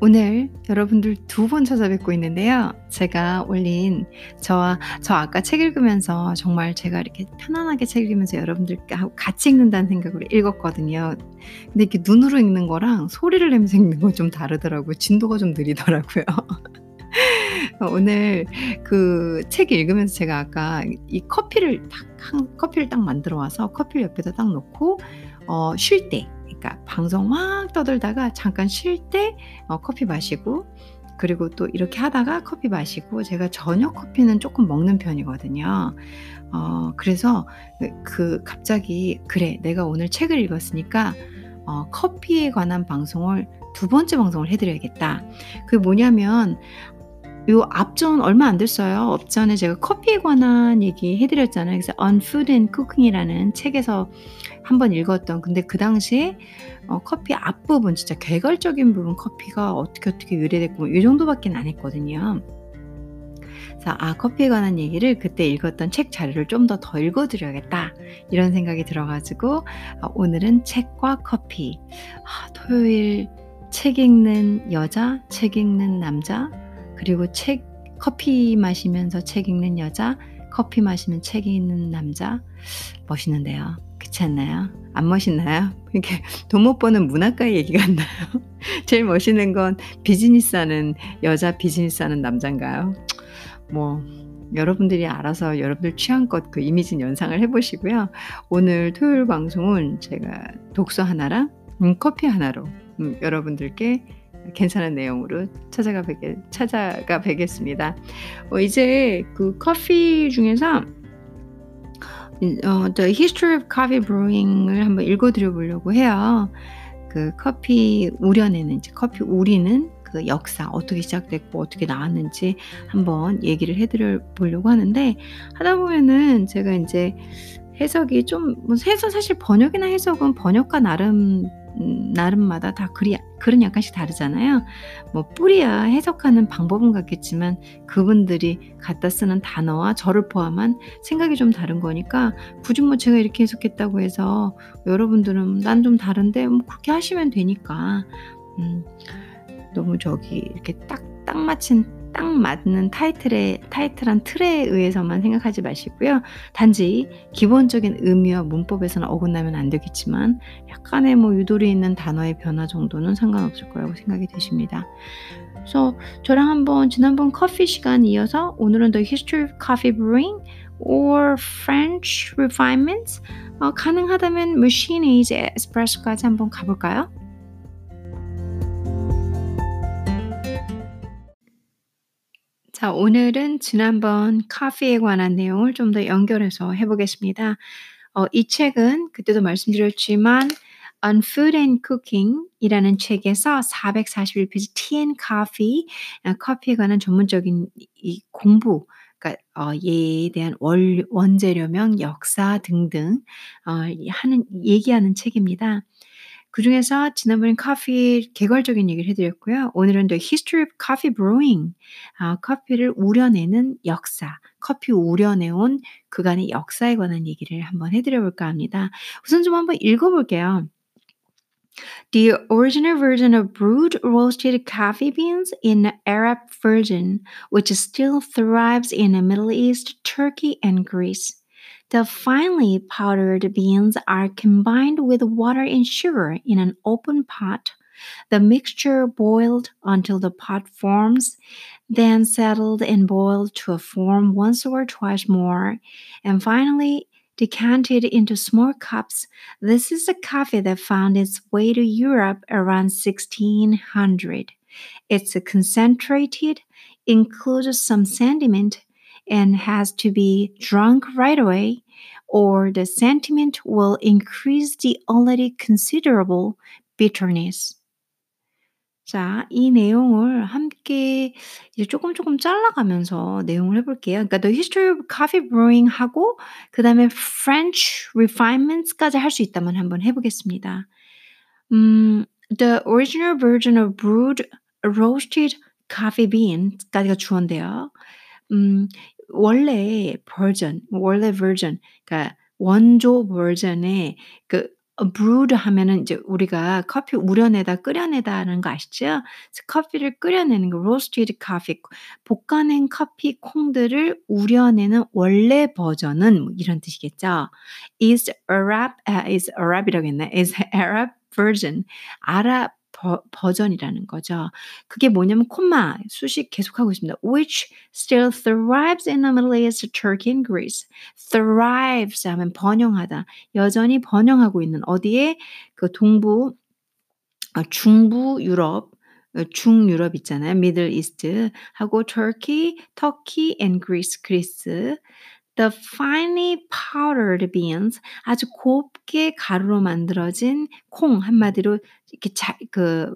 오늘 여러분들 두 번 찾아뵙고 있는데요. 제가 올린 저와 저 아까 책 읽으면서 정말 제가 이렇게 편안하게 책 읽으면서 여러분들과 같이 읽는다는 생각으로 읽었거든요. 근데 이렇게 눈으로 읽는 거랑 소리를 내면서 읽는 건 좀 다르더라고요. 진도가 좀 느리더라고요. 오늘 그 책 읽으면서 제가 아까 이 커피를 딱 커피를 딱 만들어 와서 커피를 옆에다 딱 놓고 어, 쉴 때 그러니까 방송 막 떠들다가 잠깐 쉴때 어, 커피 마시고 그리고 또 이렇게 하다가 커피 마시고 제가 저녁 커피는 조금 먹는 편이거든요. 어, 그래서 그, 그 갑자기 그래 내가 오늘 책을 읽었으니까 어, 커피에 관한 방송을 두 번째 방송을 해드려야겠다. 그게 뭐냐면 요 앞전 얼마 안 됐어요. 업전에 제가 커피에 관한 얘기 해드렸잖아요. 그래서 On Food and Cooking이라는 책에서 한번 읽었던 근데 그 당시에 어, 커피 앞부분 진짜 개괄적인 부분 커피가 어떻게 어떻게 유래됐고 이 정도밖에 안 했거든요. 그래서 아 커피에 관한 얘기를 그때 읽었던 책 자료를 좀 더 더 읽어드려야겠다 이런 생각이 들어가지고 아, 오늘은 책과 커피 아, 토요일 책 읽는 여자, 책 읽는 남자 그리고 책 커피 마시면서 책 읽는 여자, 커피 마시면 책 읽는 남자 멋있는데요. 그렇지 않나요? 안 멋있나요? 이렇게 돈 못 버는 문학가의 얘기 같나요? 제일 멋있는 건 비즈니스 하는 여자, 비즈니스 하는 남자인가요? 뭐 여러분들이 알아서 여러분들 취향껏 그 이미지 연상을 해보시고요. 오늘 토요일 방송은 제가 독서 하나랑 음, 커피 하나로 음, 여러분들께 괜찮은 내용으로 찾아가 뵙게, 찾아가 뵙겠습니다. 어, 이제 그 커피 중에서 어, The History of Coffee Brewing을 한번 읽어드려 보려고 해요. 그 커피 우려내는, 커피 우리는 그 역사, 어떻게 시작됐고 어떻게 나왔는지 한번 얘기를 해드려 보려고 하는데 하다 보면은 제가 이제 해석이 좀, 뭐 해석 사실 번역이나 해석은 번역가 나름 음, 나름마다 다 글이, 글은 약간씩 다르잖아요. 뭐 뿌리야 해석하는 방법은 같겠지만 그분들이 갖다 쓰는 단어와 저를 포함한 생각이 좀 다른 거니까 굳이 뭐 제가 이렇게 해석했다고 해서 여러분들은 난 좀 다른데 뭐 그렇게 하시면 되니까 음, 너무 저기 이렇게 딱딱 맞힌 딱 맞는 타이틀의 타이틀한 틀에 의해서만 생각하지 마시고요. 단지 기본적인 의미와 문법에서는 어긋나면 안 되겠지만 약간의 뭐 유도리 있는 단어의 변화 정도는 상관없을 거라고 생각이 되십니다. 그래서 저랑 한번 지난번 커피 시간 이어서 오늘은 The History of Coffee Brewing or French Refinements 어, 가능하다면 Machine Age Espresso까지 한번 가볼까요? 자, 오늘은 지난번 커피에 관한 내용을 좀 더 연결해서 해보겠습니다. 어, 이 책은 그때도 말씀드렸지만 On Food and Cooking 이라는 책에서 441페이지 Tea and Coffee, 어, 커피에 관한 전문적인 이 공부, 그러니까 어, 얘에 대한 원, 원재료명, 역사 등등 어, 하는 얘기하는 책입니다. 그 중에서 지난번엔 커피 개괄적인 얘기를 해드렸고요. 오늘은 The History of Coffee Brewing, 아, 커피를 우려내는 역사, 커피 우려내온 그간의 역사에 관한 얘기를 한번 해드려볼까 합니다. 우선 좀 한번 읽어볼게요. The original version of brewed roasted coffee beans in Arab version, which still thrives in the Middle East, Turkey, and Greece. The finely powdered beans are combined with water and sugar in an open pot. The mixture boiled until the pot forms, then settled and boiled to a form once or twice more, and finally decanted into small cups. This is a coffee that found its way to Europe around 1600. It's concentrated, includes some sediment, and has to be drunk right away, or the sentiment will increase the already considerable bitterness. 자, 이 내용을 함께 이제 조금 조금 잘라가면서 내용을 해볼게요. 그러니까 The History of Coffee Brewing 하고 그 다음에 French Refinements까지 할 수 있다면 한번 해보겠습니다. 음, the original version of brewed roasted coffee beans까지가 주어인데요. 음, 원래 버전, 원래 버전, 그러니까 원조 버전의 그 brewed 하면은 이제 우리가 커피 우려내다 끓여내다라는 거 아시죠? 커피를 끓여내는 거 roasted coffee 볶아낸 커피 콩들을 우려내는 원래 버전은 뭐 이런 뜻이겠죠. is Arab 아, is Arab이라고 했나? is Arab version 아랍 버, 버전이라는 거죠. 그게 뭐냐면 콤마 수식 계속하고 있습니다. which still thrives in the Middle East, Turkey and Greece. thrives 하면 번영하다. 여전히 번영하고 있는 어디에 그 동부 어, 중부 유럽 어, 중유럽 있잖아요. 미들 이스트 하고 터키, 터키 and Greece, 그리스. The finely powdered beans, 아주 곱게 가루로 만들어진 콩 한마디로 이렇게 자, 그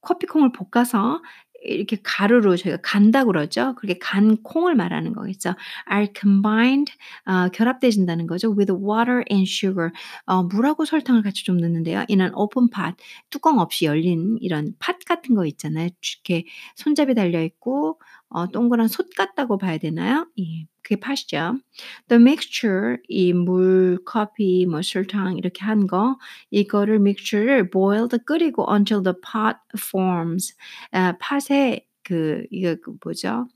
커피콩을 볶아서 이렇게 가루로 저희가 간다고 그러죠. 그렇게 간 콩을 말하는 거겠죠. are combined 어, 결합되진다는 거죠. with water and sugar 어, 물하고 설탕을 같이 좀 넣는데요. in an open pot 뚜껑 없이 열린 이런 팥 같은 거 있잖아요. 이렇게 손잡이 달려 있고 어, 동그란 솥 같다고 봐야 되나요? 예. 그게 팥이죠. The mixture, 이 물, 커피, 뭐 설탕 이렇게 한 거, 이거를 mixture를 boiled 끓이고 until the pot forms. 아, 팥에 그 이거 그 뭐죠?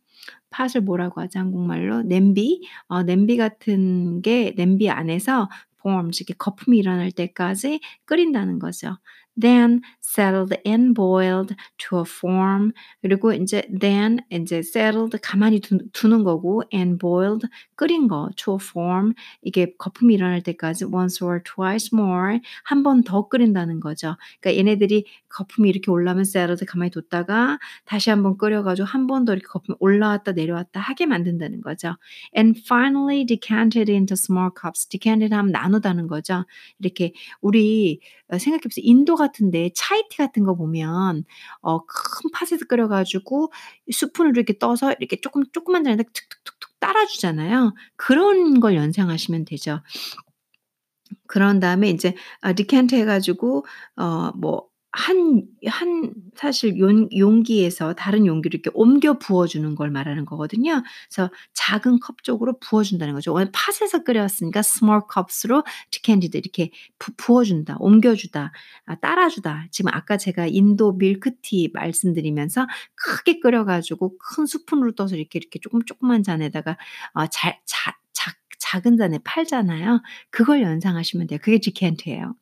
팥을 뭐라고 하죠? 한국말로 냄비, 어, 냄비 같은 게 냄비 안에서 forms 이렇게 거품이 일어날 때까지 끓인다는 거죠. Then settled and boiled to a form 그리고 이제 then 이제 settled 가만히 두, 두는 거고 and boiled 끓인 거 to a form 이게 거품이 일어날 때까지 once or twice more 한 번 더 끓인다는 거죠. 그러니까 얘네들이 거품이 이렇게 올라면 settled 가만히 뒀다가 다시 한 번 끓여가지고 한 번 더 이렇게 거품이 올라왔다 내려왔다 하게 만든다는 거죠. And finally decanted into small cups. decanted 하면 나누다는 거죠. 이렇게 우리 생각해보세요. 인도 같은데 차이티 같은 거 보면 어, 큰 팥에서 끓여 가지고 스푼으로 이렇게 떠서 이렇게 조금 조그만 잔에다 툭툭툭툭 따라 주잖아요. 그런 걸 연상하시면 되죠. 그런 다음에 이제 아, 디캔트 해 가지고 어뭐 한, 한, 사실 용, 용기에서 다른 용기로 이렇게 옮겨 부어주는 걸 말하는 거거든요. 그래서 작은 컵 쪽으로 부어준다는 거죠. 오늘 pot에서 끓여왔으니까 small cups로 decanted 이렇게 부, 부어준다, 옮겨주다, 아, 따라주다. 지금 아까 제가 인도 밀크티 말씀드리면서 크게 끓여가지고 큰 스푼으로 떠서 이렇게 이렇게 조금 조그만 잔에다가 어, 잘, 자, 작, 작은 잔에 팔잖아요. 그걸 연상하시면 돼요. 그게 디캔트예요.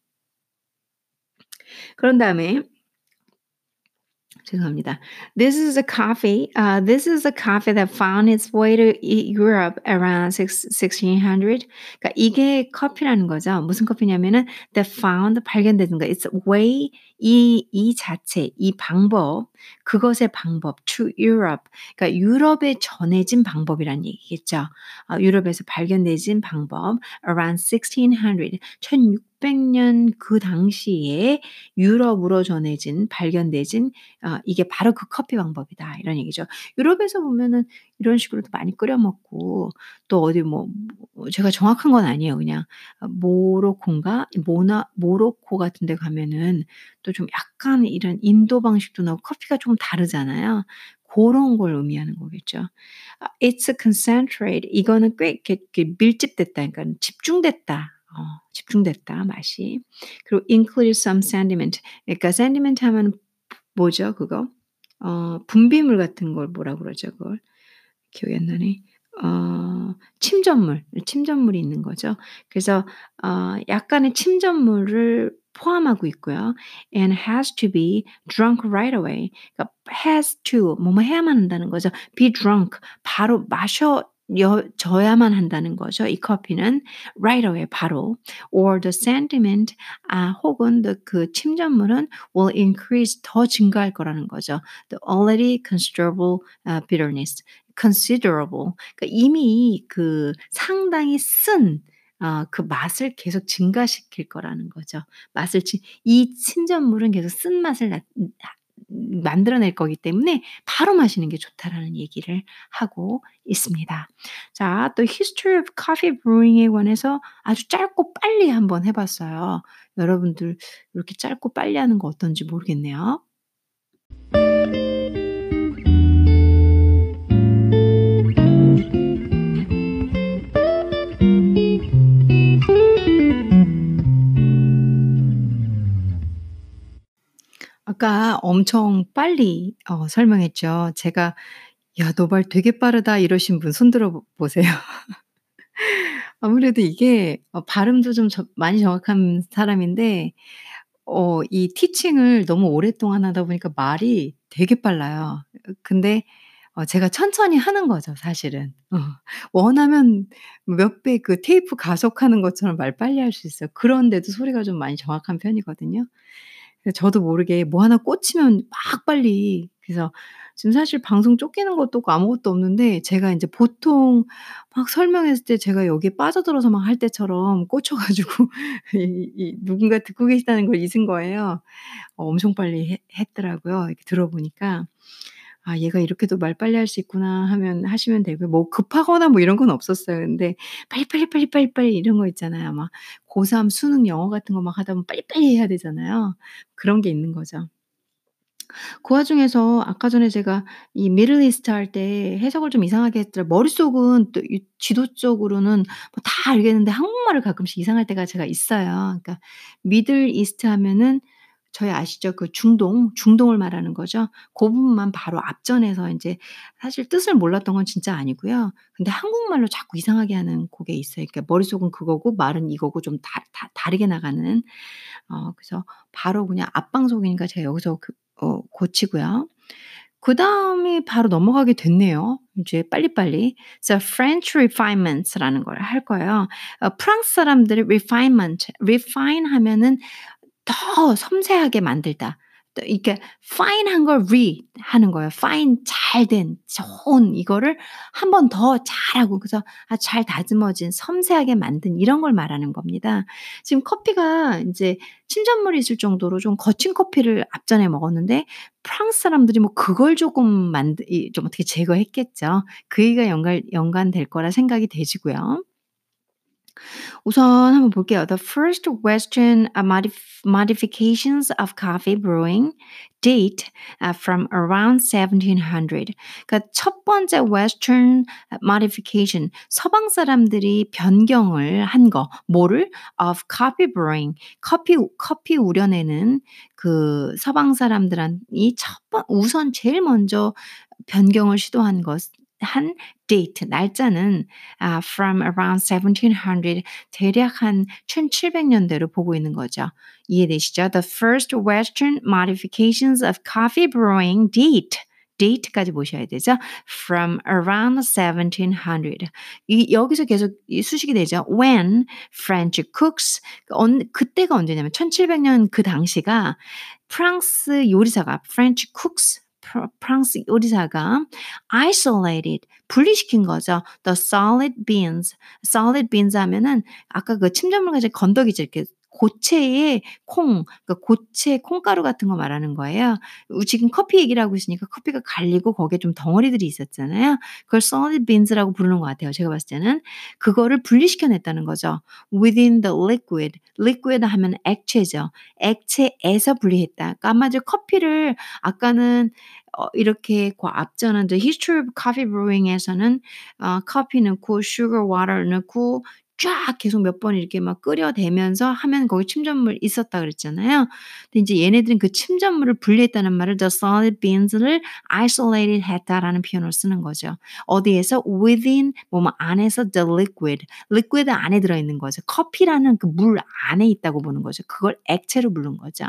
그런 다음에 죄송합니다. This is a coffee. Uh, this is a coffee that found its way to Europe around 1600. 그러니까 이게 커피라는 거죠. 무슨 커피냐면은 that found 발견되는 거. It's way 이, 이 자체, 이 방법, 그것의 방법 to Europe. 그러니까 유럽에 전해진 방법이란 얘기겠죠. 어, 유럽에서 발견되진 방법 around 1600. 1600 년 그 당시에 유럽으로 전해진 발견되진 어, 이게 바로 그 커피 방법이다 이런 얘기죠. 유럽에서 보면은 이런 식으로도 많이 끓여 먹고 또 어디 뭐, 뭐 제가 정확한 건 아니에요. 그냥 모로코인가 모나 모로코 같은 데 가면은 또 좀 약간 이런 인도 방식도 나오고 커피가 조금 다르잖아요. 고런 걸 의미하는 거겠죠. It's concentrate. 이거는 꽤 이렇게, 이렇게 밀집됐다. 그러니까 집중됐다. 어, 집중됐다 맛이. 그리고 include some sediment. 그러니까 sediment 하면 뭐죠 그거? 어, 분비물 같은 걸 뭐라 그러죠 그걸? 기억이 안 나네. 어, 침전물, 침전물이 있는 거죠. 그래서 어, 약간의 침전물을 포함하고 있고요. and has to be drunk right away. 그러니까 has to 뭐뭐 해야만 한다는 거죠. be drunk 바로 마셔 여, 져야만 한다는 거죠. 이 커피는 right away 바로 or the sentiment 아 혹은 the, 그 침전물은 will increase 더 증가할 거라는 거죠. The already considerable uh, bitterness considerable 그러니까 이미 그 상당히 쓴 어, 그 맛을 계속 증가시킬 거라는 거죠. 맛을 이 침전물은 계속 쓴 맛을 나, 만들어낼 거기 때문에 바로 마시는 게 좋다라는 얘기를 하고 있습니다. 자, 또 History of Coffee Brewing에 관해서 아주 짧고 빨리 한번 해봤어요. 여러분들 이렇게 짧고 빨리 하는 거 어떤지 모르겠네요. 아까 엄청 빨리 어 설명했죠. 제가 "야 너 말 되게 빠르다." 이러신 분 손 들어 보 보세요. 아무래도 이게 어 발음도 좀 저 많이 정확한 사람인데 어 이 티칭을 너무 오랫동안 하다 보니까 말이 되게 빨라요. 어 근데 어 제가 천천히 하는 거죠 사실은. 어. 원하면 몇 배 그 테이프 가속하는 것처럼 말 빨리 할 수 있어요. 그런데도 소리가 좀 많이 정확한 편이거든요. 저도 모르게 뭐 하나 꽂히면 막 빨리 그래서 지금 사실 방송 쫓기는 것도 없고 아무것도 없는데 제가 인제 보통 막 설명했을 때 제가 여기에 빠져들어서 막 할 때처럼 꽂혀 가지고 이 이 누군가 듣고 계시다는 걸 잊은 거예요. 어 엄청 빨리 했 했더라고요 이렇게 들어 보니까. ' 아 얘가 이렇게도 말 빨리 할 수 있구나.' 하면 하시면 되고요. 뭐 급하거나 뭐 이런 건 없었어요. 근데 빨리, 빨리, 빨리, 빨리, 빨리 이런 거 있잖아요. 막 고3 수능 영어 같은 거 막 하다 보면 빨리빨리 해야 되잖아요. 그런 게 있는 거죠. 그 와중에서 아까 전에 제가 이 미들 이스트 할 때 해석을 좀 이상하게 했더라 머릿속은 또이 지도적으로는 뭐 다 알겠는데 한국말을 가끔씩 이상할 때가 제가 있어요. 그러니까 미들 이스트 하면은 저희 아시죠? 그 중동, 중동을 말하는 거죠. 고 부분만 바로 앞전에서 인제 사실 뜻을 몰랐던 건 진짜 아니고요. 근데 한국말로 자꾸 이상하게 하는 고게 있어요. 그러니까 머릿속은 그거고 말은 이거고 좀 다 다 다르게 나가는. 어 그래서 바로 그냥 앞방송이니까 제가 여기서 그 어 고치고요. 그 다음이 바로 넘어가게 됐네요. 이제 빨리빨리. 그래서 French refinements라는 걸 할 거예요. 어 프랑스 사람들이 refinement, refine 하면은 더 섬세하게 만들다. 또 이렇게 fine한 걸 re 하는 거예요. fine 잘된 좋은 이거를 한 번 더 잘하고 그래서 아주 잘 다듬어진 섬세하게 만든 이런 걸 말하는 겁니다. 지금 커피가 인제 침전물이 있을 정도로 좀 거친 커피를 앞전에 먹었는데 프랑스 사람들이 뭐 그걸 조금 이좀 어떻게 제거했겠죠. 그 얘기가 연관 연관될 거라 생각이 되시고요. 우선 한번 볼게요. The first Western uh, modif modifications of coffee brewing date uh, from around 1700. 그러니까 첫 번째 Western modification 서방 사람들이 변경을 한 거, 뭐를 of coffee brewing 커피 커피 우려내는 그 서방 사람들이 첫 번 우선 제일 먼저 변경을 시도한 것 한 date 날짜는 아 from around 1700 대략 한 1700년대로 보고 있는 거죠. 이해되시죠? The first Western modifications of coffee brewing date date까지 보셔야 되죠. From around 1700. 이 여기서 계속 이 수식이 되죠. When French cooks 언 그때가 언제냐면 1700년 그 당시가 프랑스 요리사가 French cooks 프 프랑스 요리사가 isolated 분리시킨 거죠. The solid beans. solid beans 하면은 아까 그 침전물 가지고 건더기죠. 이렇게 고체의 콩, 그러니까 고체 콩가루 같은 거 말하는 거예요. 지금 커피 얘기를 하고 있으니까 커피가 갈리고 거기에 좀 덩어리들이 있었잖아요. 그걸 solid beans라고 부르는 것 같아요. 제가 봤을 때는 그거를 분리시켜 냈다는 거죠. Within the liquid, liquid 하면 액체죠. 액체에서 분리했다. 그러니까 아마 저 커피를 아까는 어 이렇게 그 앞전은 The History of Coffee Brewing에서는 어 커피 넣고 sugar, water 넣고 쫙 계속 몇 번 이렇게 막 끓여대면서 하면 거기 침전물 있었다 그랬잖아요. 근데 인제 얘네들은 그 침전물을 분리했다는 말을 the solid beans를 isolated 했다라는 표현을 쓰는 거죠. 어디에서 within 뭐뭐 안에서 the liquid, liquid 안에 들어 있는 거죠. 커피라는 그 물 안에 있다고 보는 거죠. 그걸 액체로 부른 거죠.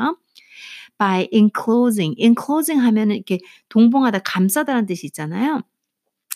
by enclosing, enclosing 하면은 이렇게 동봉하다, 감싸다라는 뜻이 있잖아요.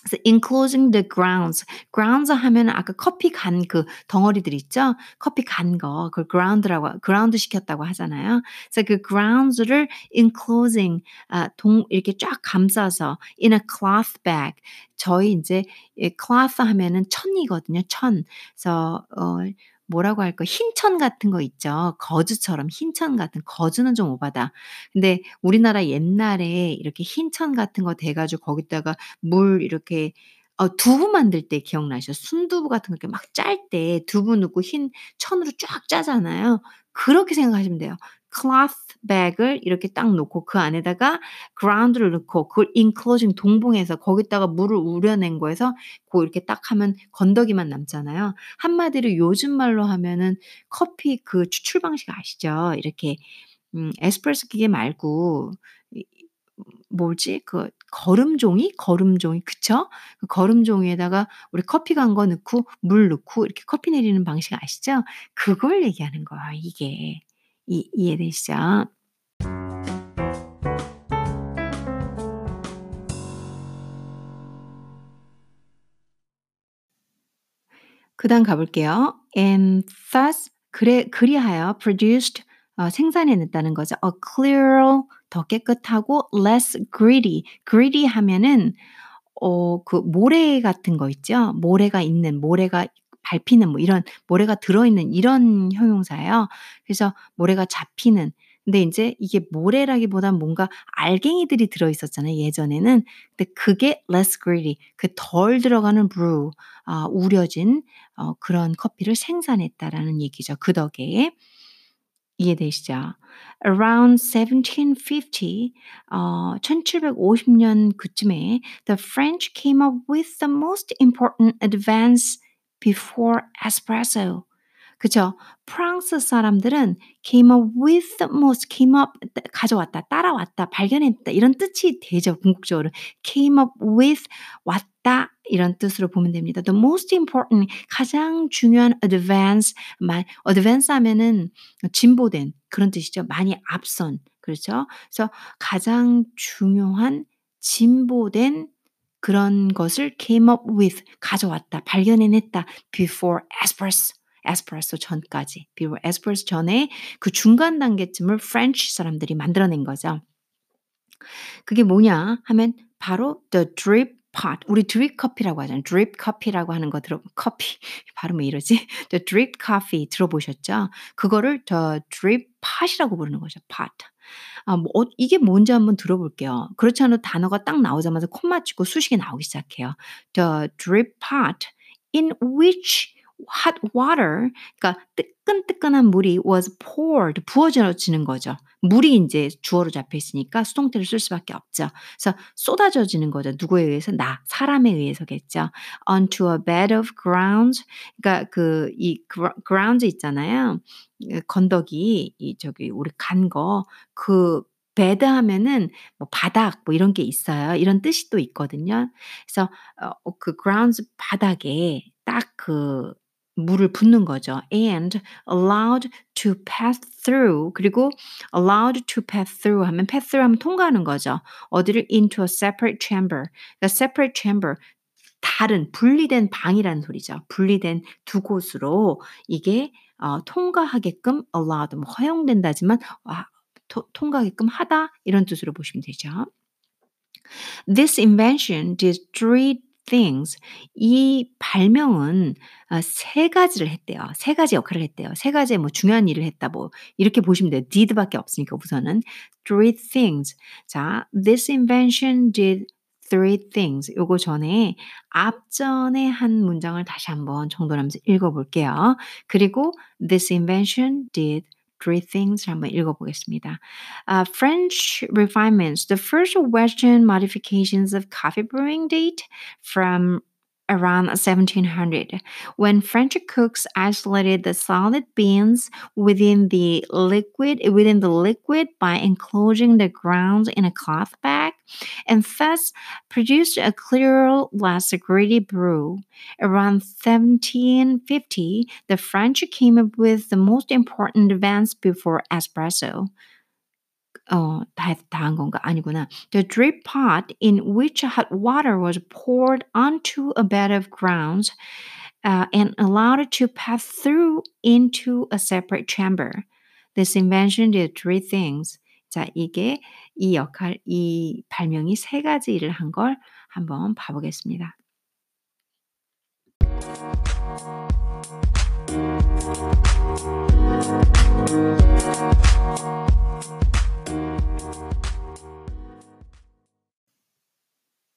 그래서 enclosing the grounds. grounds 하면은 아까 커피 간 그 덩어리들 있죠? 커피 간 거, 그걸 ground라고, ground 시켰다고 하잖아요. 그래서 그 grounds를 enclosing, 아, 동, 이렇게 쫙 감싸서 in a cloth bag. 저희 이제 cloth 하면은 천이거든요, 천. 그래서, 어, 뭐라고 할까? 흰천 같은 거 있죠. 거즈처럼 흰천 같은 거즈는 좀 오바다. 근데 우리나라 옛날에 이렇게 흰천 같은 거대 가지고 거기다가 물 이렇게 어 두부 만들 때 기억나시죠? 순두부 같은 거 이렇게 막 짤 때 두부 넣고 흰 천으로 쫙 짜잖아요. 그렇게 생각하시면 돼요. Cloth bag을 이렇게 딱 놓고 그 안에다가 ground를 넣고 그걸 enclosing 동봉해서 거기다가 물을 우려낸 거에서 고 이렇게 딱 하면 건더기만 남잖아요. 한마디로 요즘 말로 하면은 커피 그 추출 방식 아시죠? 이렇게 음 에스프레소 기계 말고 이 뭐지? 그 거름종이? 거름종이 그쵸? 그 거름종이에다가 우리 커피 간 거 넣고 물 넣고 이렇게 커피 내리는 방식 아시죠? 그걸 얘기하는 거예요 이게. 이 이해되시죠? 그 다음 가 볼게요. and thus 그래 그리하여 produced 어 생산해냈다는 거죠. a clearer 더 깨끗하고 less greedy. greedy 하면은 어 그 모래 같은 거 있죠? 모래가 있는 모래가 밟히는 뭐 이런 모래가 들어있는 이런 형용사예요. 그래서 모래가 잡히는 근데 인제 이게 모래라기보단 뭔가 알갱이들이 들어 있었잖아요 예전에는. 근데 그게 less greedy 그 덜 들어가는 brew 아 우려진 어 그런 커피를 생산했다라는 얘기죠 그 덕에. 이해되시죠? Around 1750 어 1750년 그쯤에 the French came up with the most important advance before espresso. 그쵸. 프랑스 사람들은 came up with the most came up 가져왔다, 따라왔다, 발견했다 이런 뜻이 되죠 궁극적으로. came up with 왔다 이런 뜻으로 보면 됩니다. the most important 가장 중요한 advance 마 advance 하면은 진보된 그런 뜻이죠. 많이 앞선 그렇죠. 그래서 가장 중요한 진보된 그런 것을 came up with 가져왔다, 발견해냈다 before espresso 에스프레소 전까지. before 에스프레소 전에 그 중간 단계쯤을 프렌치 사람들이 만들어낸 거죠. 그게 뭐냐 하면 바로 the drip pot. 우리 드립 커피라고 하잖아요. 드립 커피라고 하는 거 드립 커피 발음 왜 이러지? the drip coffee 들어보셨죠? 그거를 the drip pot이라고 부르는 거죠. pot. 아, 뭐, 어, 이게 뭔지 한번 들어볼게요. 그렇지 않아도 단어가 딱 나오자마자 코 맞추고 수식이 나오기 시작해요. The drip pot in which hot water 그러니까 뜨끈뜨끈한 물이 was poured 부어져지는 거죠. 물이 인제 주어로 잡혀 있으니까 수동태를 쓸 수밖에 없죠. 그래서 쏟아져지는 거죠. 누구에 의해서? 나, 사람에 의해서겠죠. onto a bed of ground 그러니까 그 이 ground 있잖아요. 건더기 이 저기 우리 간 거그 bed 하면은 뭐 바닥 뭐 이런 게 있어요. 이런 뜻이 또 있거든요. 그래서 어 그 grounds 바닥에 딱 그 물을 붓는 거죠. and allowed to pass through 그리고 allowed to pass through 하면 pass through 하면 통과하는 거죠. 어디를 into a separate chamber. 그러니까 separate chamber 다른 분리된 방이라는 소리죠. 분리된 두 곳으로 이게 어, 통과하게끔 allowed 뭐 허용된다지만 와, 토, 통과하게끔 하다 이런 뜻으로 보시면 되죠. This invention did three things. 이 발명은 어, 세 가지를 했대요. 세 가지 역할을 했대요. 세 가지의 뭐 중요한 일을 했다 뭐 이렇게 보시면 돼요. did밖에 없으니까 우선은 three things. 자, this invention did three things. 요거 전에 앞전에 한 문장을 다시 한번 정돈하면서 읽어볼게요. 그리고 this invention did three things 한번 읽어보겠습니다. Uh, French refinements. The first Western modifications of coffee brewing date from around 1700 when French cooks isolated the solid beans within the liquid within the liquid by enclosing the grounds in a cloth bag and thus produced a clearer less gritty brew. Around 1750 the French came up with the most important advance before espresso 어, 다, 다한 건가? 아니구나. The drip pot in which hot water was poured onto a bed of grounds uh, and allowed to pass through into a separate chamber. This invention did three things. 자, 이게 이 역할, 이 발명이 세 가지 일을 한 걸 한번 봐보겠습니다.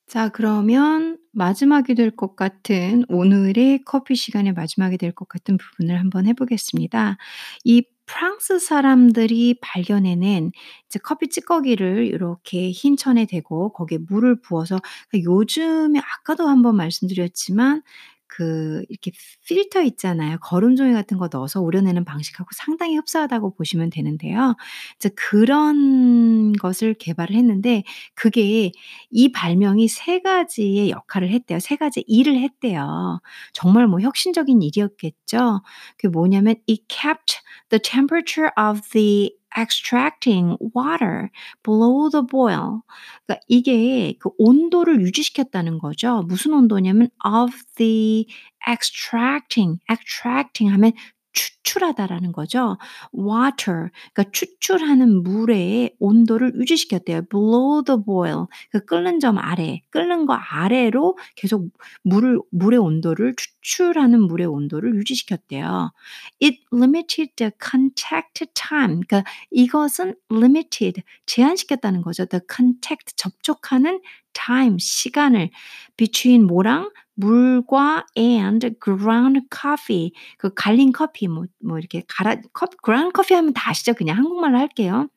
자, 그러면 마지막이 될 것 같은 오늘의 커피 시간의 마지막이 될 것 같은 부분을 한번 해 보겠습니다. 이 프랑스 사람들이 발견해낸 이제 커피 찌꺼기를 이렇게 흰 천에 대고 거기에 물을 부어서 그러니까 요즘에 아까도 한번 말씀드렸지만 그 이렇게 필터 있잖아요. 거름 종이 같은 거 넣어서 우려내는 방식하고 상당히 흡사하다고 보시면 되는데요. 이제 그런 것을 개발을 했는데 그게 이 발명이 세 가지의 역할을 했대요. 세 가지 일을 했대요. 정말 뭐 혁신적인 일이었겠죠. 그게 뭐냐면 it kept the temperature of the extracting water below the boil. 그러니까 이게 그 온도를 유지시켰다는 거죠. 무슨 온도냐면 of the extracting, extracting 하면 추출하다라는 거죠. water, 그러니까 추출하는 물의 온도를 유지시켰대요. below the boil, 그 끓는 점 아래, 끓는 거 아래로 계속 물을 물의 온도를 추출하는 물의 온도를 유지시켰대요. It limited the contact time. 그러니까 이것은 limited, 제한시켰다는 거죠. The contact, 접촉하는 time, 시간을 between 뭐랑 물과 and ground coffee 그 갈린 커피 뭐, 뭐 이렇게 갈아 커피 ground coffee 하면 다 아시죠? 그냥 한국말로 할게요.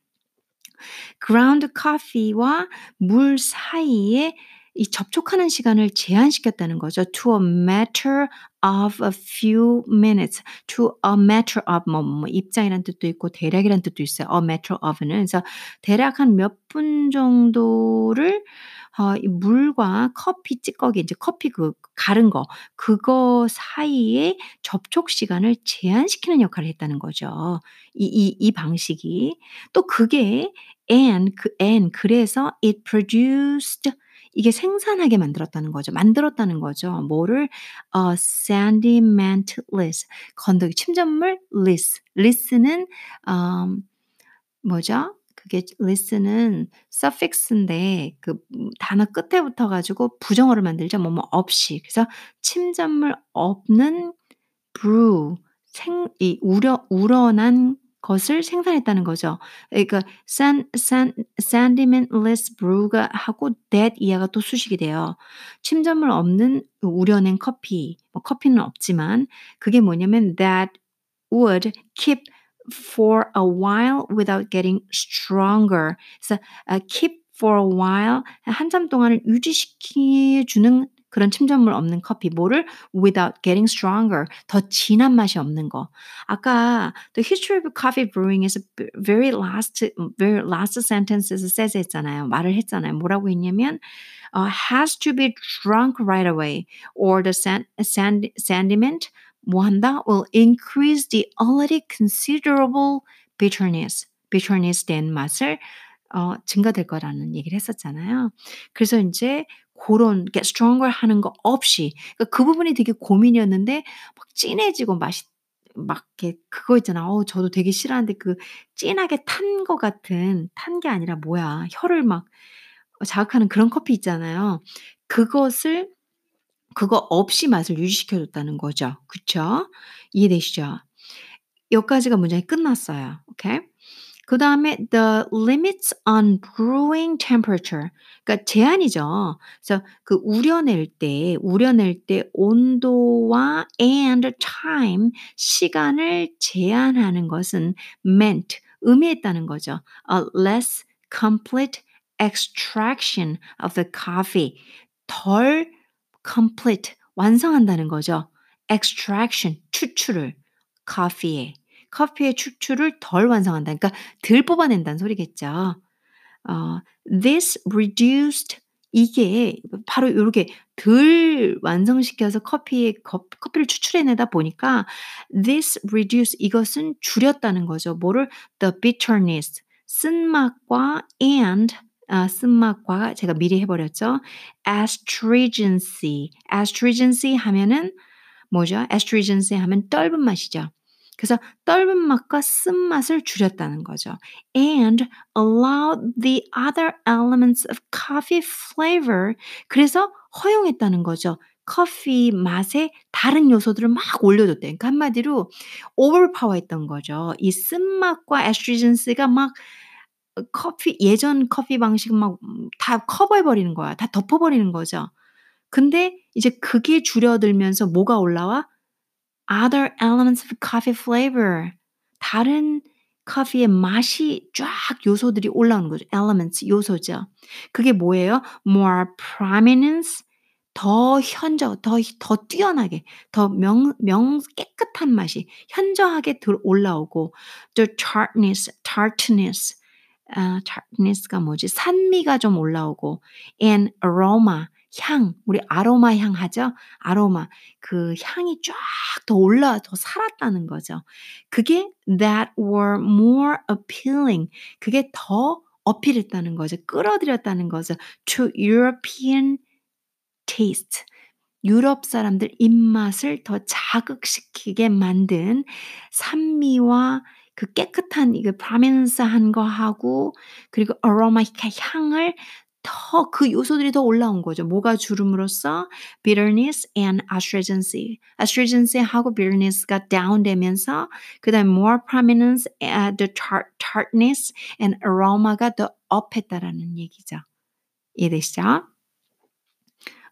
ground coffee와 물 사이에 이 접촉하는 시간을 제한시켰다는 거죠. To a matter of a few minutes. To a matter of 뭐, 뭐 입장이란 뜻도 있고 대략이란 뜻도 있어요. A matter of는 그래서 대략 한 몇 분 정도를 어, 이 물과 커피 찌꺼기, 이제 커피 그 가른 거, 그거 사이에 접촉 시간을 제한시키는 역할을 했다는 거죠. 이, 이, 이 방식이. 또 그게 and, 그, and, 그래서 it produced 이게 생산하게 만들었다는 거죠. 만들었다는 거죠. 뭐를 어, sedimentless 건더기 침전물 less less는 어, 뭐죠? 그게 listen은 suffix인데 그 단어 끝에 붙어 가지고 부정어를 만들죠. 뭐뭐 없이. 그래서 침전물 없는 brew 생 이 우려 우러난 것을 생산했다는 거죠. 그러니까 san, san, sedimentless brew가 하고 that 이하가 또 수식이 돼요. 침전물 없는 우려낸 커피. 뭐 커피는 없지만 그게 뭐냐면 that would keep for a while without getting stronger. 그래서 uh, keep for a while 한참 동안을 유지시켜 주는 그런 침전물 없는 커피 뭐를 without getting stronger 더 진한 맛이 없는 거. 아까 the history of coffee brewing is very last very last sentences says 했잖아요. 말을 했잖아요. 뭐라고 했냐면 uh, has to be drunk right away or the sand, sand, sediment 뭐 한다? will increase the already considerable bitterness, bitterness 된 맛을 어, 증가될 거라는 얘기를 했었잖아요. 그래서 이제 그런 get stronger 하는 거 없이 그러니까 그 부분이 되게 고민이었는데 막 진해지고 맛이 막 이렇게 그거 있잖아. 어 저도 되게 싫어하는데 그 진하게 탄 거 같은 탄 게 아니라 뭐야 혀를 막 자극하는 그런 커피 있잖아요. 그것을 그거 없이 맛을 유지시켜 줬다는 거죠. 그쵸? 이해되시죠? 여기까지가 문장이 끝났어요. 오케이? 그 다음에 the limits on brewing temperature. 그러니까 제한이죠. 그래서 그 우려낼 때, 우려낼 때 온도와 and time, 시간을 제한하는 것은 meant, 의미했다는 거죠. A less complete extraction of the coffee. 덜 complete 완성한다는 거죠. extraction 추출을 커피에 커피의 추출을 덜 완성한다. 그러니까 덜 뽑아낸다는 소리겠죠. 어, this reduced 이게 바로 이렇게 덜 완성시켜서 커피에 커피를 추출해내다 보니까 this reduce 이것은 줄였다는 거죠. 뭐를 the bitterness 쓴맛과 and 아, 쓴맛과 제가 미리 해버렸죠. astringency, astringency 하면은 뭐죠? astringency 하면 떫은 맛이죠. 그래서 떫은 맛과 쓴맛을 줄였다는 거죠. And allow the other elements of coffee flavor. 그래서 허용했다는 거죠. 커피 맛에 다른 요소들을 막 올려줬대. 그러니까 한마디로 overpower 했던 거죠. 이 쓴맛과 astringency가 막 커피 예전 커피 방식 막다 음, 커버해 버리는 거야. 다 덮어 버리는 거죠. 근데 이제 그게 줄어들면서 뭐가 올라와? Other elements of coffee flavor. 다른 커피의 맛이 쫙 요소들이 올라오는 거죠. elements 요소죠. 그게 뭐예요? more prominence, 더 현저, 더, 더 뛰어나게, 더 명, 명, 깨끗한 맛이 현저하게 들, 올라오고, the tartness, tartness, 아, tartness가 뭐지? 산미가 좀 올라오고, and aroma, 향, 우리 아로마 향 하죠? 아로마. 그 향이 쫙 더 올라, 더 살았다는 거죠. 그게 that were more appealing. 그게 더 어필했다는 거죠. 끌어들였다는 거죠. to European taste. 유럽 사람들 입맛을 더 자극시키게 만든 산미와 그 깨끗한 이거 프라멘스한 거하고 그리고 어로마이카 향을 더 그 요소들이 더 올라온 거죠. 뭐가 주름으로써 bitterness and astringency. astringency하고 bitterness가 down되면서 그다음 more prominence, uh, the tart, tartness and aroma가 더 up했다라는 얘기죠. 이해되시죠?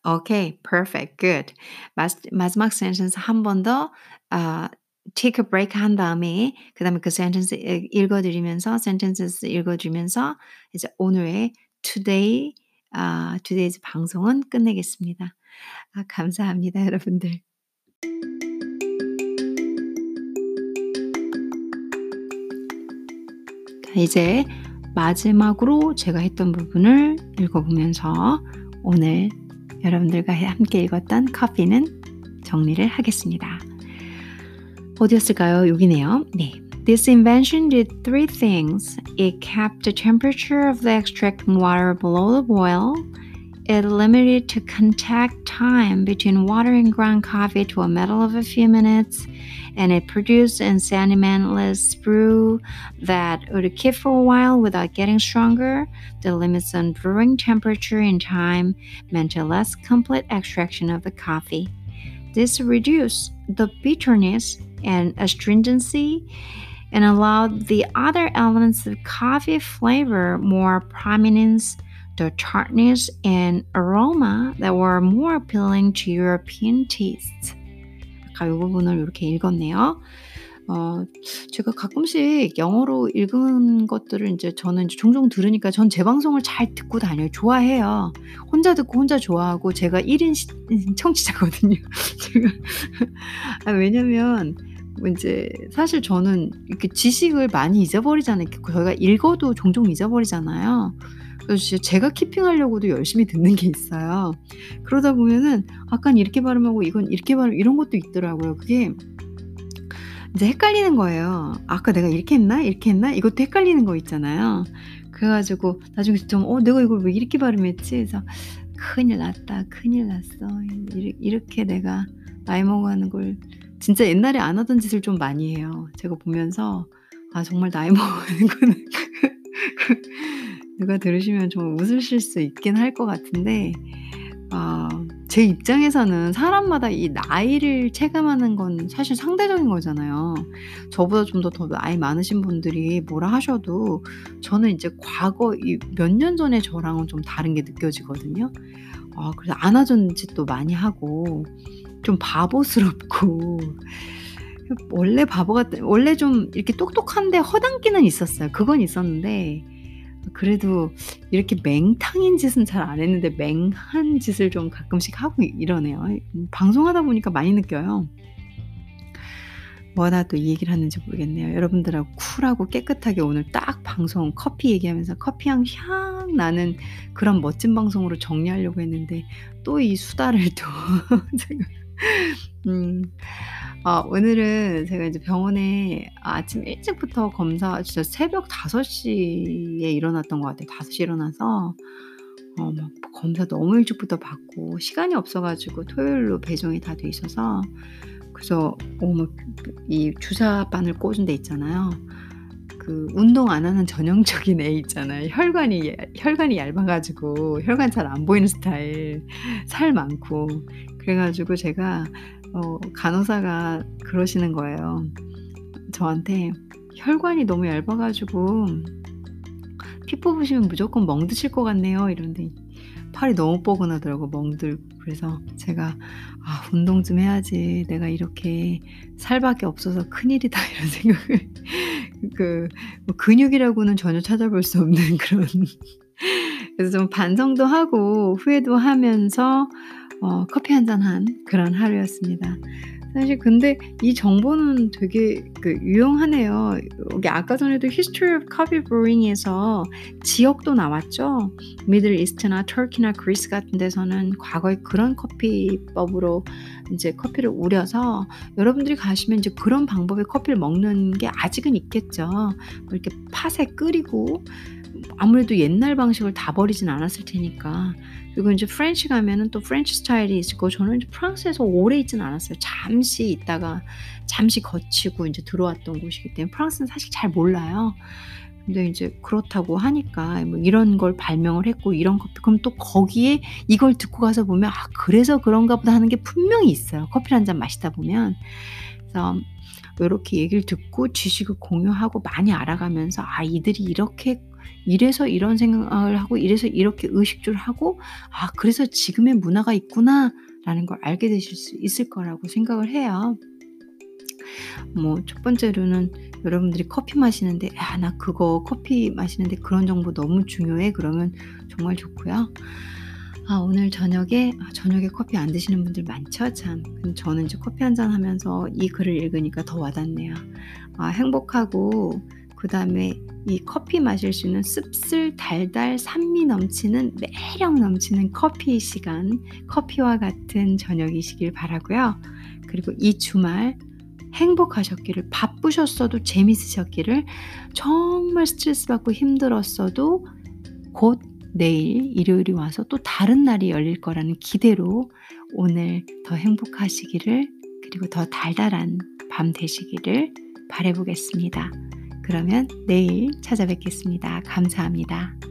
Okay, perfect, good. 마지막 센텐스 한번 더 uh, take a break 한 다음에 그 다음에 그 센텐스 읽어드리면서 센텐스 읽어드리면서 이제 오늘의 today 아, today's 방송은 끝내겠습니다. 아, 감사합니다, 여러분들. 이제 마지막으로 제가 했던 부분을 읽어보면서 오늘 여러분들과 함께 읽었던 커피는 정리를 하겠습니다. 어디였을까요? 여기네요. 네. This invention did three things. It kept the temperature of the extracting water below the boil. It limited to contact time between water and ground coffee to a matter of a few minutes. And it produced an sedimentless brew that would keep for a while without getting stronger. The limits on brewing temperature and time meant a less complete extraction of the coffee. This reduced the bitterness and astringency and allowed the other elements of coffee flavor more prominence, the tartness and aroma that were more appealing to European tastes. 아까 이 부분을 이렇게 읽었네요. 어, 제가 가끔씩 영어로 읽은 것들을 이제 저는 이제 종종 들으니까 전 제 방송을 잘 듣고 다녀요. 좋아해요. 혼자 듣고 혼자 좋아하고 제가 1인 시, 청취자거든요. 제가 아, 왜냐면 이제 사실 저는 이렇게 지식을 많이 잊어버리잖아요. 저희가 읽어도 종종 잊어버리잖아요. 그래서 제가 키핑하려고도 열심히 듣는 게 있어요. 그러다 보면은 약간 이렇게 발음하고 이건 이렇게 발음 이런 것도 있더라고요. 그게 이제 헷갈리는 거예요. 아까 내가 이렇게 했나? 이렇게 했나? 이것도 헷갈리는 거 있잖아요. 그래가지고 나중에 좀, 어, 내가 이걸 왜 이렇게 발음했지? 그래서 큰일 났다. 큰일 났어. 이렇게 내가 나이 먹어가는 걸 진짜 옛날에 안 하던 짓을 좀 많이 해요. 제가 보면서 아 정말 나이 먹는구나. 누가 들으시면 좀 웃으실 수 있긴 할 것 같은데 아, 제 입장에서는 사람마다 이 나이를 체감하는 건 사실 상대적인 거잖아요. 저보다 좀 더 더 나이 많으신 분들이 뭐라 하셔도 저는 이제 과거 몇 년 전에 저랑은 좀 다른 게 느껴지거든요. 아, 그래서 안 하던 짓도 많이 하고 좀 바보스럽고 원래 바보 같은 원래 좀 이렇게 똑똑한데 허당기는 있었어요. 그건 있었는데 그래도 이렇게 맹탕인 짓은 잘 안 했는데 맹한 짓을 좀 가끔씩 하고 이러네요. 방송하다 보니까 많이 느껴요. 뭐다 또이 얘기를 하는지 모르겠네요. 여러분들하고 쿨하고 깨끗하게 오늘 딱 방송 커피 얘기하면서 커피향 향 나는 그런 멋진 방송으로 정리하려고 했는데 또 이 수다를 또 제가 음. 어, 오늘은 제가 이제 병원에 아침 일찍부터 검사, 진짜 새벽 5시에 일어났던 것 같아요. 5시에 일어나서, 어, 막 검사 너무 일찍부터 받고, 시간이 없어가지고 토요일로 배정이 다 돼 있어서, 그래서, 어, 막, 이 주사바늘 꽂은 데 있잖아요. 그 운동 안 하는 전형적인 애 있잖아요. 혈관이 혈관이 얇아가지고 혈관 잘 안 보이는 스타일, 살 많고 그래가지고 제가 어, 간호사가 그러시는 거예요. 저한테 혈관이 너무 얇아가지고 피 뽑으시면 무조건 멍 드실 것 같네요. 이런데 팔이 너무 뻐근하더라고 멍들고 그래서 제가 아 운동 좀 해야지. 내가 이렇게 살밖에 없어서 큰일이다. 이런 생각을 그 뭐 근육이라고는 전혀 찾아볼 수 없는 그런. 그래서 좀 반성도 하고 후회도 하면서 어 커피 한 잔 한 그런 하루였습니다. 사실 근데 이 정보는 되게 그 유용하네요. 여기 아까 전에도 History of Coffee Brewing에서 지역도 나왔죠. 미들 이스트나 터키나 그리스 같은 데서는 과거에 그런 커피법으로 이제 커피를 우려서 여러분들이 가시면 이제 그런 방법의 커피를 먹는 게 아직은 있겠죠. 뭐 이렇게 팥에 끓이고 아무래도 옛날 방식을 다 버리진 않았을 테니까. 그리고 이제 French 가면은 또 French 스타일이 있고 저는 이제 프랑스에서 오래 있진 않았어요. 잠시 있다가 잠시 거치고 이제 들어왔던 곳이기 때문에 프랑스는 사실 잘 몰라요. 근데 이제 그렇다고 하니까 뭐 이런 걸 발명을 했고 이런 커피 그럼 또 거기에 이걸 듣고 가서 보면 '아 그래서 그런가 보다.' 하는 게 분명히 있어요, 커피를 한잔 마시다 보면. 그래서 요렇게 얘기를 듣고 지식을 공유하고 많이 알아가면서 '아 이들이 이렇게 이래서 이런 생각을 하고 이래서 이렇게 의식주를 하고 '아 그래서 지금의 문화가 있구나.'라는 걸 알게 되실 수 있을 거라고 생각을 해요. 뭐 첫 번째로는 여러분들이 커피 마시는데 '야 나 그거 커피 마시는데 그런 정보 너무 중요해.' 그러면 정말 좋고요. 아 오늘 저녁에 아 저녁에 커피 안 드시는 분들 많죠 참. 저는 이제 커피 한 잔 하면서 이 글을 읽으니까 더 와닿네요. 아 행복하고 그 다음에 이 커피 마실 수 있는 씁쓸 달달 산미 넘치는 매력 넘치는 커피 시간, 커피와 같은 저녁이시길 바라고요. 그리고 이 주말 행복하셨기를 바쁘셨어도 재밌으셨기를 정말 스트레스 받고 힘들었어도 곧 내일 일요일이 와서 또 다른 날이 열릴 거라는 기대로 오늘 더 행복하시기를 그리고 더 달달한 밤 되시기를 바래보겠습니다. 그러면 내일 찾아뵙겠습니다. 감사합니다.